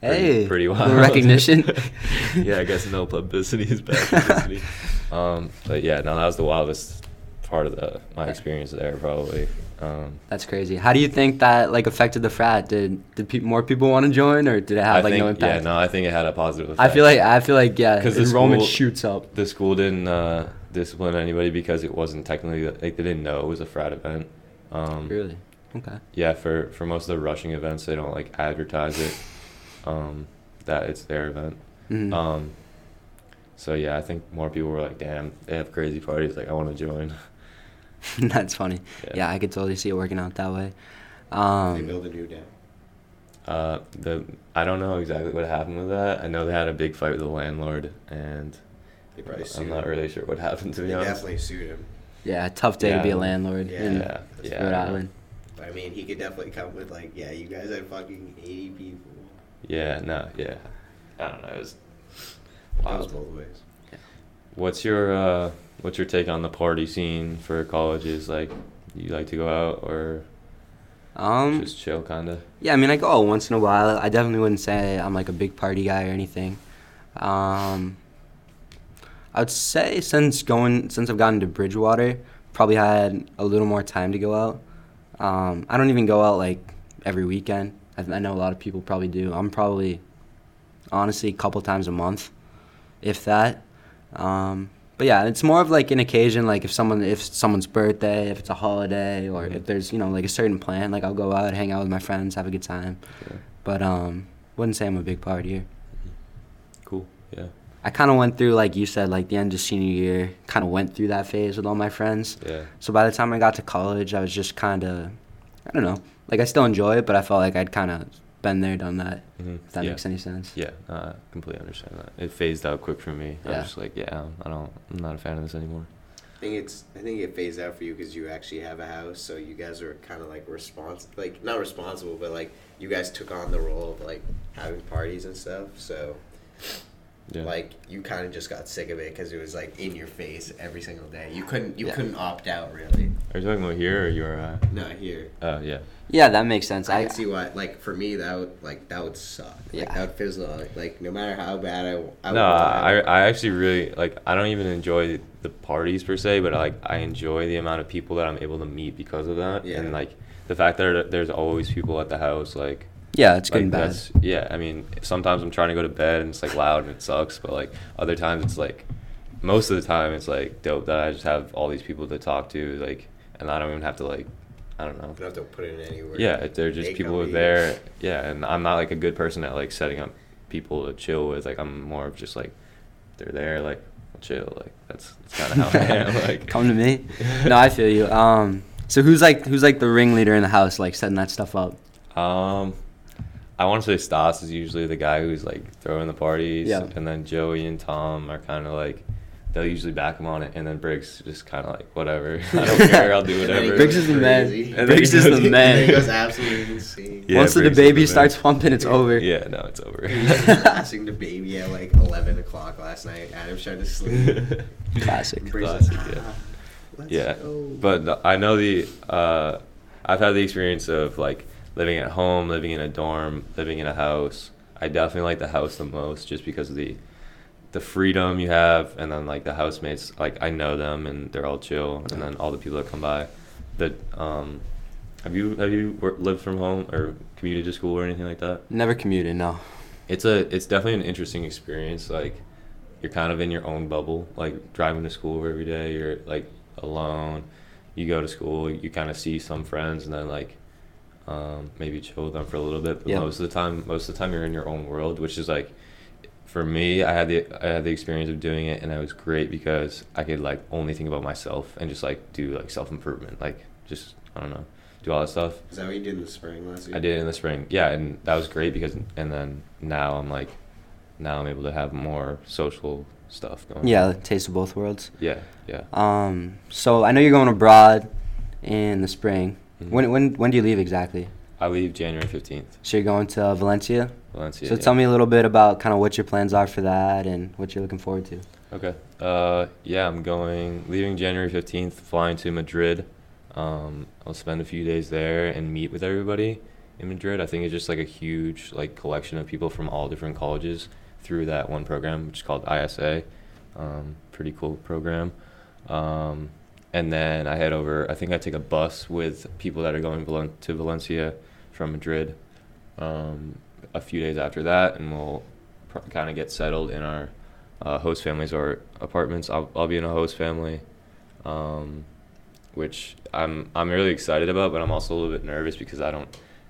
Pretty- Hey, pretty wild. recognition. <laughs> yeah, I guess no publicity is bad publicity. <laughs> um, but yeah, no, that was the wildest part of the my experience there probably. Um, That's crazy. How do you think that like affected the frat? Did did pe- more people want to join, or did it have I like think no impact? yeah, no, I think it had a positive effect. I feel like I feel like yeah, 'Cause the enrollment school- shoots up. the school didn't uh, discipline anybody because it wasn't technically like they didn't know it was a frat event. Um, Really? Okay. Yeah, for for most of the rushing events, they don't like advertise it um, that it's their event. Mhm. Um, so yeah, I think more people were like, "Damn, they have crazy parties. Like, I want to join." <laughs> That's funny. Yeah. Yeah. I could totally see it working out that way. Um, they build a new dam. Uh, the I don't know exactly what happened with that. I know they had a big fight with the landlord, and They probably sued I'm not him. really sure what happened to They be honest. definitely sued him. yeah, tough day to be a landlord Yeah. in Yeah, yeah. Rhode I. Island. But I mean, he could definitely come with like, yeah, you guys had fucking eighty people. Yeah, no, yeah. I don't know. It was That was both ways. What's your uh, what's your take on the party scene for colleges? Like, you like to go out or Um, just chill, kind of? Yeah, I mean, I go once in a while. I definitely wouldn't say I'm like a big party guy or anything. Um, I would say since going since I've gotten to Bridgewater, probably had a little more time to go out. Um, I don't even go out like every weekend. I, I know a lot of people probably do. I'm probably honestly a couple times a month, if that. Um, but yeah, it's more of like an occasion, like if someone if someone's birthday, if it's a holiday, or if there's you know like a certain plan, like I'll go out, hang out with my friends, have a good time. Yeah. But um, wouldn't say I'm a big partier. Cool. Yeah. I kind of went through, like you said, like the end of senior year, kind of went through that phase with all my friends. Yeah. So by the time I got to college, I was just kind of, I don't know, like I still enjoy it, but I felt like I'd kind of been there, done that. hmm If that yeah. makes any sense. Yeah, no, I completely understand that. It phased out quick for me. Yeah. I Yeah. was just like, yeah, I don't, I'm not a fan of this anymore. I think it's. I think it phased out for you because you actually have a house, so you guys are kind of like responsible, like not responsible, but like you guys took on the role of like having parties and stuff. So Yeah. like you kind of just got sick of it because it was like in your face every single day. You couldn't. You Yeah. couldn't opt out really. Are you talking about here or your? Uh, Not here. uh, yeah. Yeah, that makes sense. I I, can see why. Like for me, that would like that would suck. Like Yeah. that would fizzle out. Like no matter how bad I. I no, would I, I actually really like. I don't even enjoy the parties per se, but like I enjoy the amount of people that I'm able to meet because of that, Yeah. and like the fact that there's always people at the house, like. Yeah, it's good like, and bad. Yeah, I mean, sometimes I'm trying to go to bed and it's like loud and it sucks, but like other times it's like, most of the time it's like dope that I just have all these people to talk to, like, and I don't even have to like, I don't know. You don't have to put it in anywhere. Yeah, if they're just people come are there. Yeah, and I'm not like a good person at like setting up people to chill with. Like I'm more of just like, they're there, like I'll chill. Like that's that's kind of how I am. <laughs> Like Come to me. <laughs> No, I feel you. Um, so who's like who's like the ringleader in the house, like setting that stuff up? Um, I want to say Stas is usually the guy who's like throwing the parties, Yeah. and then Joey and Tom are kind of like they'll usually back him on it, and then Briggs just kind of like whatever. <laughs> I don't care. I'll do And then whatever. Briggs is the man. crazy. And Briggs is the man. He goes absolutely insane. Yeah, Once the Briggs is baby the starts pumping, it's over. Yeah, no, it's over. <laughs> passing the baby at like 11 o'clock last night. Adam's trying to sleep. <laughs> Classic. Briggs Classic, is, yeah. "Ah, let's yeah, go." but I know the. Uh, I've had the experience of like living at home, living in a dorm, living in a house. I definitely like the house the most, just because of the the freedom you have, and then like the housemates. Like I know them, and they're all chill, and then all the people that come by. That um, have you have you wor- lived from home or commuted to school or anything like that? Never commuted. No. It's a it's definitely an interesting experience. Like you're kind of in your own bubble. Like driving to school every day, you're like alone. You go to school, you kind of see some friends, and then like um, maybe chill with them for a little bit. But Yeah. most of the time, most of the time you're in your own world, which is like for me. I had the I had the experience of doing it, and it was great because I could like only think about myself and just like do like self improvement, like just I don't know, do all that stuff. Is that what you did in the spring last year? I did it in the spring. Yeah, and that was great because and then now I'm like now I'm able to have more social stuff going. Yeah, taste of both worlds. Yeah, yeah. Um, so I know you're going abroad in the spring. Mhm. When when when do you leave exactly? I leave January 15th. So you're going to Valencia. Valencia. so yeah. tell me a little bit about kind of what your plans are for that and what you're looking forward to. Okay. Uh, yeah, I'm going, leaving January 15th, flying to Madrid. Um, I'll spend a few days there and meet with everybody in Madrid. I think it's just like a huge like collection of people from all different colleges through that one program, which is called ISA. Um, pretty cool program. Um, and then I head over. I think I take a bus with people that are going Valen- to Valencia from Madrid. Um, a few days after that, and we'll pr- kind of get settled in our uh, host families or apartments. I'll, I'll be in a host family, um, which I'm I'm really excited about, but I'm also a little bit nervous because I don't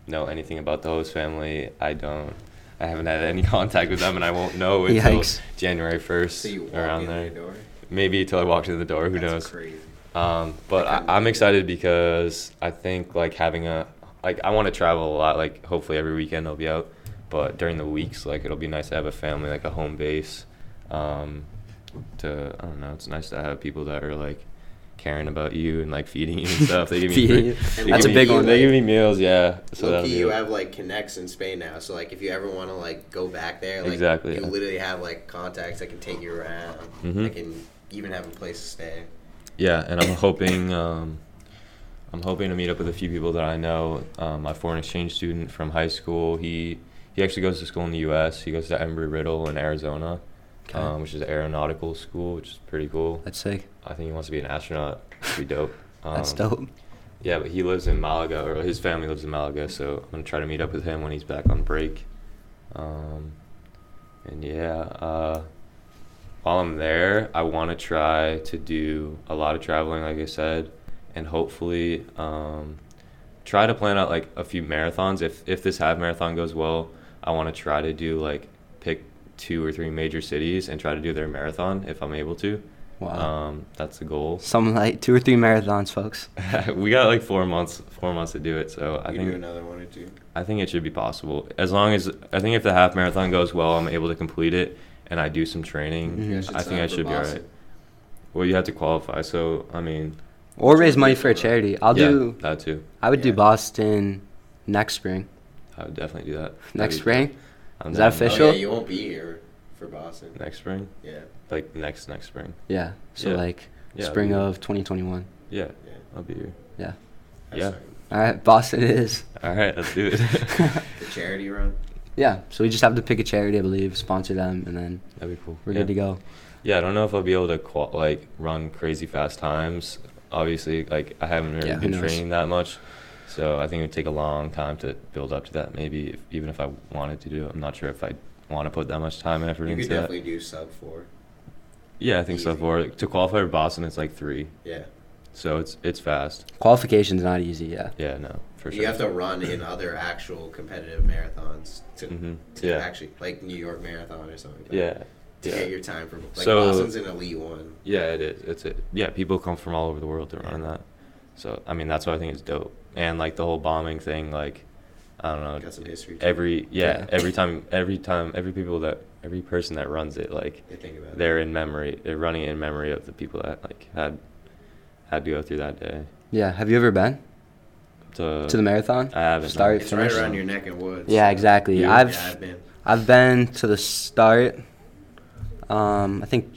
know anything about the host family. I don't. I haven't had any <laughs> contact with them, and I won't know <laughs> until Yikes. January first So around there. the door? Maybe until I walk in the door. Who That's knows? Crazy. Um, but I I, I'm excited because I think like having a like I want to travel a lot. Like hopefully every weekend I'll be out, but during the weeks like it'll be nice to have a family like a home base. Um, to I don't know. It's nice to have people that are like caring about you and like feeding you and <laughs> stuff. They give me they That's a big one. They give me meals. Yeah. So Low that'll key, be you have like connects in Spain now, so like if you ever want to like go back there, like Exactly, you yeah. literally have like contacts that can take you around. Mhm. That can even have a place to stay. Yeah, and I'm hoping um, I'm hoping to meet up with a few people that I know. Um, my foreign exchange student from high school, he he actually goes to school in the U.S. He goes to Embry Riddle in Arizona, Okay. um, which is an aeronautical school, which is pretty cool. That's sick. I think he wants to be an astronaut. Pretty dope. <laughs> That's Um, dope. Yeah, but he lives in Malaga, or his family lives in Malaga, so I'm gonna try to meet up with him when he's back on break. Um, and yeah, uh, while I'm there, I want to try to do a lot of traveling, like I said, and hopefully um, try to plan out like a few marathons. If if this half marathon goes well, I want to try to do like pick two or three major cities and try to do their marathon if I'm able to. Wow. Um, that's the goal. Some like two or three marathons, folks. <laughs> we got like four months, four months to do it. So I you think do another one or two. I think it should be possible as long as I think if the half marathon goes well, I'm able to complete it, and I do some training. You guys should I think I should be Boston. alright. Well, you have to qualify, so I mean, Or raise money for a charity. I'll yeah, do. that too. I would do Boston next spring. I would definitely do that. Next That'd spring. I'm Is that official? Oh, yeah, you won't be here for Boston. Next spring, Yeah, like next next spring. Yeah. So Yeah. like Yeah, spring of 2021. Yeah, yeah. I'll be here. Yeah. That's Yeah. fine. All right, Boston is. All right, let's do it. <laughs> The charity run. Yeah. So we just have to pick a charity, I believe, sponsor them, and then That'd be cool. we're yeah. good to go. Yeah, I don't know if I'll be able to qual- like run crazy fast times. Obviously, like I haven't really Yeah, been training that much, so I think it would take a long time to build up to that. Maybe if, even if I wanted to do it, I'm not sure if I want to put that much time and effort You into could that. definitely do sub four. Yeah, I think so. Easy. For to qualify for Boston, it's like three, Yeah. So it's it's fast. Qualification's not easy. Yeah. Yeah, no, for sure. You have to run in other actual competitive marathons to, hmm to Yeah, actually like New York Marathon or something. Like that, yeah, To yeah. get your time for like So- Boston's an elite one. Yeah, it is. It's it. Yeah, people come from all over the world to run Yeah. that. So I mean, that's what I think is dope. And like the whole bombing thing, like I don't know. Got some history. too. Every yeah, Yeah. every time, every time, every people that every person that runs it, like You think about they're in memory. They're running in memory of the people that like had had to go through that day. Yeah. Have you ever been To, to the marathon? I haven't. Start, It's right around your neck and woods. Yeah, exactly. You? I've yeah, I've been. I've been to the start. Um, I think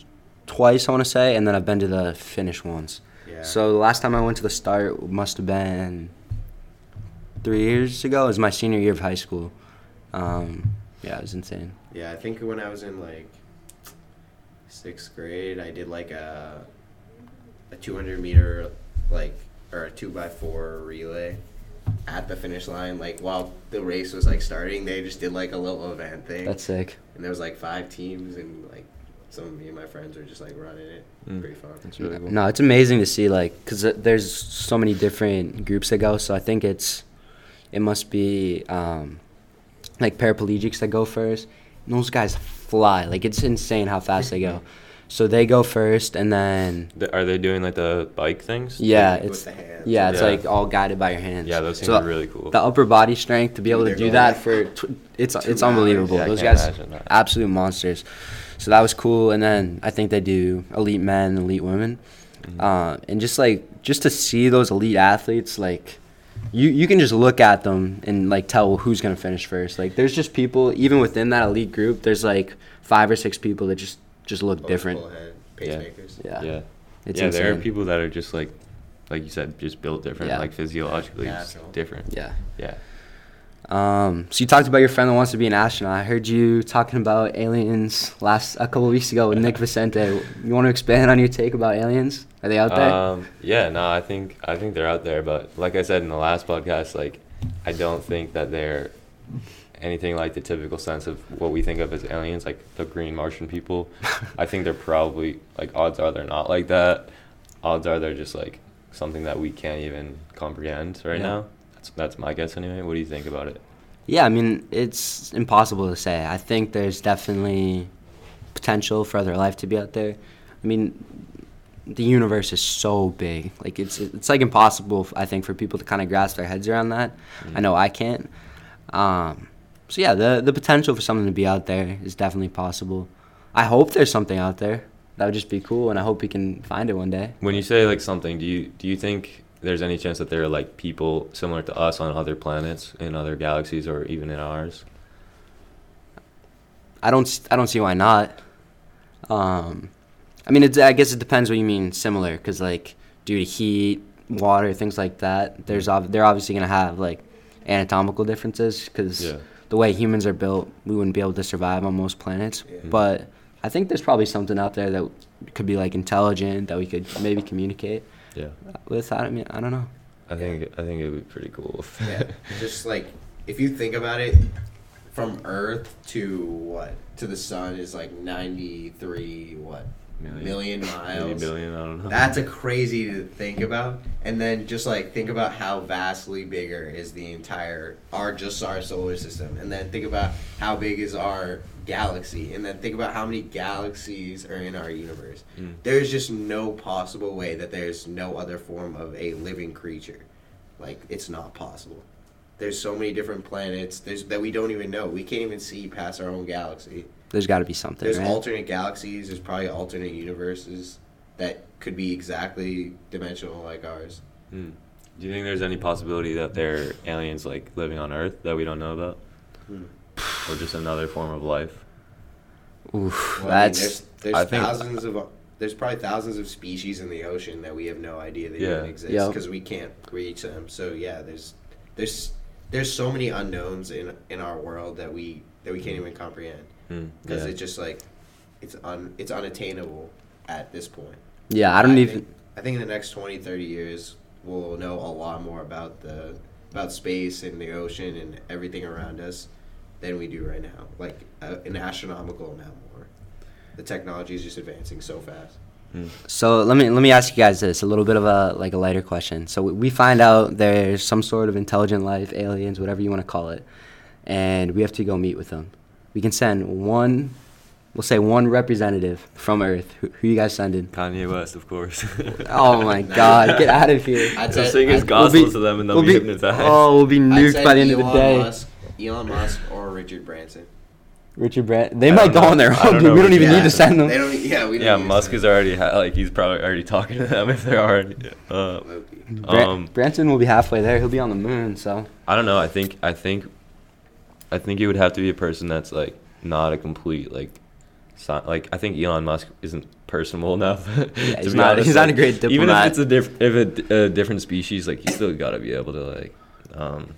twice I want to say, and then I've been to the finish once. Yeah. So the last time I went to the start must have been three years ago. It was my senior year of high school. Um, yeah, it was insane. Yeah, I think when I was in like sixth grade, I did like a a 200 meter like or a two by four relay at the finish line. Like while the race was like starting, they just did like a little event thing, That's sick. and there was like five teams, and like some of me and my friends were just like running it. Mm. Pretty fun. That's really cool. No, it's amazing to see like because there's so many different groups that go. So I think it's it must be um, like paraplegics that go first. And those guys fly. Like it's insane how fast they go. <laughs> So they go first, and then Th- Are they doing like the bike things? yeah, With it's the hands. yeah, it's Yeah. like all guided by your hands. Yeah, those things So are really cool. The upper body strength to be able to They're do going that like for tw- it's two it's hours. unbelievable. Yeah, I Those can't guys imagine that. absolute monsters. So that was cool, and then I think they do elite men, elite women, Mhm. uh, and just like just to see those elite athletes, like you you can just look at them and like tell who's gonna finish first. Like there's just people even within that elite group. There's like five or six people that just just look Always different. pull ahead, Yeah. Yeah, yeah. it's yeah, insane. there are people that are just like, like you said, just built different, Yeah. like physiologically just different. Yeah. Yeah. Um, so you talked about your friend that wants to be an astronaut. I heard you talking about aliens last a couple of weeks ago with Nick <laughs> Vicente. You want to expand on your take about aliens? Are they out there? Um, yeah, no, I think I think they're out there, but like I said in the last podcast, like I don't think that they're anything like the typical sense of what we think of as aliens, like the green Martian people. I think they're probably like odds are they're not like that. Odds are they're just like something that we can't even comprehend right Yeah. now. That's that's my guess anyway. What do you think about it? yeah, I mean it's impossible to say. I think there's definitely potential for other life to be out there. I mean, the universe is so big. Like it's it's like impossible. I think for people to kind of grasp their heads around that. I know I can't. Um, so yeah, the the potential for something to be out there is definitely possible. I hope there's something out there. That would just be cool, and I hope we can find it one day. When you say like something, do you do you think there's any chance that there are like people similar to us on other planets, in other galaxies, or even in ours? I don't I don't see why not. Um, I mean, it's, I guess it depends what you mean similar, because like due to heat, water, things like that, there's ob- they're obviously gonna have like anatomical differences, because Yeah. The way humans are built, we wouldn't be able to survive on most planets. Yeah. But I think there's probably something out there that could be like intelligent that we could maybe communicate Yeah. with. I mean, I don't know. I think I think it would be pretty cool. If Yeah, <laughs> just like if you think about it, from Earth to what to the sun is like ninety three what Million. million miles. billion, I don't know. That's a crazy to think about, and then just like think about how vastly bigger is the entire our just our solar system, and then think about how big is our galaxy, and then think about how many galaxies are in our universe. Mm. There's just no possible way that there's no other form of a living creature. Like it's not possible. There's so many different planets. There's that we don't even know. We can't even see past our own galaxy. There's got to be something. There's right? alternate galaxies. There's probably alternate universes that could be exactly dimensional like ours. Mm. Do you think there's any possibility that there are aliens like living on Earth that we don't know about, <sighs> or just another form of life? Oof, Well, I mean, that's there's there's I think- of there's probably thousands of species in the ocean that we have no idea they Yeah. even exist Yep. because we can't reach them. So yeah, there's there's there's so many unknowns in in our world that we that we can't even comprehend Mm. because Yeah. it's just like it's un it's unattainable at this point. yeah. I don't even. Think, I think in the next 20, 30 years, we'll know a lot more about the about space and the ocean and everything around us than we do right now. Like uh, an astronomical amount more. The technology is just advancing so fast. Mm. So let me let me ask you guys this a little bit of a like a lighter question. So we find out there's some sort of intelligent life, aliens, whatever you want to call it, and we have to go meet with them. We can send one, we'll say one representative from Earth. Who, who you guys sending? Kanye West, of course. <laughs> Oh my <laughs> God, get out of here! I'd He'll say- sing his gospel We'll be- to them and they'll We'll be, be, hypnotized. oh, we'll be nuked by the end of the day. Musk, Elon Musk or Richard Branson. Richard Brandt. They I might go know. on their own, don't dude. know We don't even Richard need to send them. They don't. Yeah, we don't yeah, need to Musk send is already ha- like he's probably already talking to them if they're already. <laughs> Uh, Loki. Um, Branson will be halfway there. He'll be on the moon. So I don't know. I think I think I think it would have to be a person that's like not a complete like like I think Elon Musk isn't personable enough. <laughs> to he's not- honest. he's not a great Even if it's a diff- if a, a different species, like you still got to be able to like um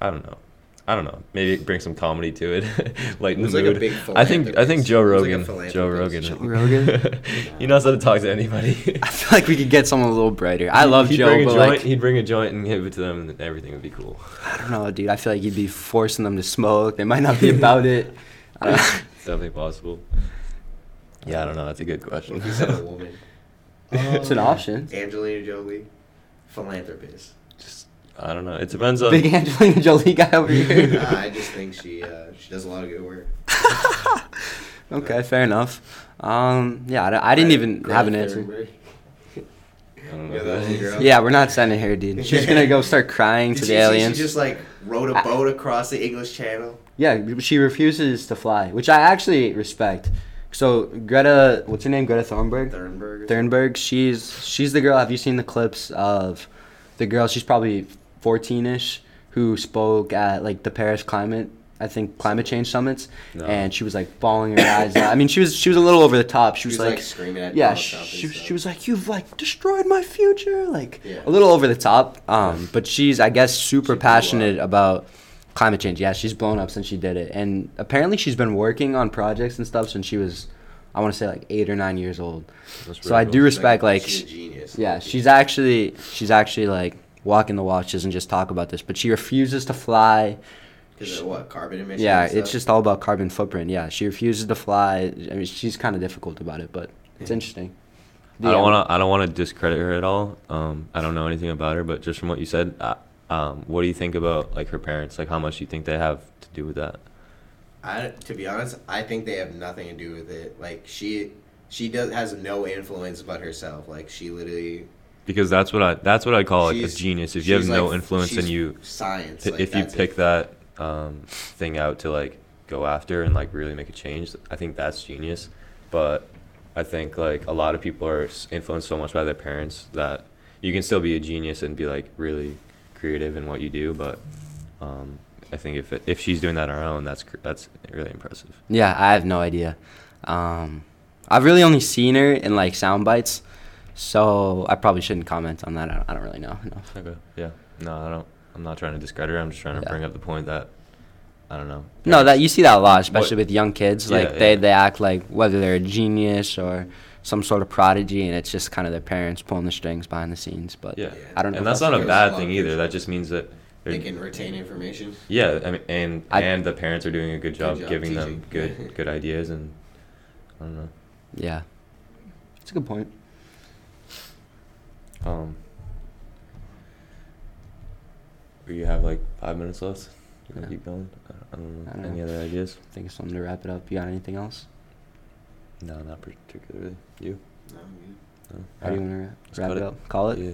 I don't know. I don't know. Maybe bring some comedy to it, <laughs> lighten the like a mood. big I think I think. Joe It was like Rogan. Joe Rogan. philanthropist. Joe Rogan? he knows how to talk to anybody. I feel like we could get someone a little brighter. I love he'd Joe, Bring a but joint, like he'd bring a joint and give it to them, and everything would be cool. I don't know, dude. I feel like you'd be forcing them to smoke. They might not be about it. I don't know. It's <laughs> definitely possible. Yeah, I don't know. That's a good question. What if you said a woman? It's an um, option. Angelina Jolie, philanthropist. Just, I don't know. It depends on. Big Angelina Jolie guy over here. <laughs> Nah, I just think she uh, she does a lot of good work. <laughs> okay, fair enough. Um, yeah, I, I didn't even have an answer. Thunberg. I don't know. Yeah, that who little that girl. is. Yeah, we're not sending her, dude. <laughs> She's gonna go start crying to Did the you aliens. She just like rode a boat across the English Channel. Yeah, she refuses to fly, which I actually respect. So Greta, what's her name? Greta Thunberg. Thunberg. Thunberg. She's she's the girl. Have you seen the clips of the girl? She's probably fourteen-ish who spoke at like the Paris climate. I think climate change summits, No. and she was like bawling her eyes out. I mean, she was she was a little over the top. She She was, was like, like screaming at yeah, she, she, was like, "You've like destroyed my future," like Yeah. a little over the top. Um, but she's I guess super blew passionate about climate change. Yeah, she's blown up since she did it, and apparently she's been working on projects and stuff since she was, I want to say like eight or nine years old. That's So I do cool. respect like, she's a genius. yeah, she's actually she's actually like walking the watches and just talk about this, but she refuses to fly. because of what carbon emissions. Yeah, it's just all about carbon footprint. Yeah, she refuses to fly. I mean, she's kind of difficult about it, but it's Yeah. interesting. I don't want to. I don't want to discredit her at all. Um, I don't know anything about her, but just from what you said, uh, um, what do you think about like her parents? Like, how much do you think they have to do with that? I, to be honest, I think they have nothing to do with it. Like she, she does has no influence but herself. Like she literally. Because that's what I. That's what I call like a genius. If you have she's, no like, influence and you, science. pi- like, if you that's it. pick that um, thing out to like go after and like really make a change, I think that's genius. But I think like a lot of people are influenced so much by their parents that you can still be a genius and be like really creative in what you do. But um, I think if it, if she's doing that on her own, that's cr- that's really impressive. Yeah, I have no idea. Um, I've really only seen her in like sound bites, so I probably shouldn't comment on that. I don't, I don't really know enough. Okay. Yeah. No, I don't. I'm not trying to discredit her. I'm just trying to Yeah. bring up the point that I don't know. No, that you see that a lot, especially What- with young kids. Yeah, Like they, yeah. they act like whether they're a genius or some sort of prodigy, and it's just kind of their parents pulling the strings behind the scenes. But Yeah. I don't know. And if that's not a bad lot thing either. That just means that They can retain information. Yeah, I mean, and I- and the parents are doing a good job, job giving them good <laughs> good ideas, and I don't know. yeah, it's a good point. Um, you have like five minutes left. You wanna Yeah. keep going? I don't, I don't know. Any other ideas? I think it's something to wrap it up. You got anything else? No, not particularly. You? No, you- No. How do you want to wrap cut it it. up? Call it. Yeah.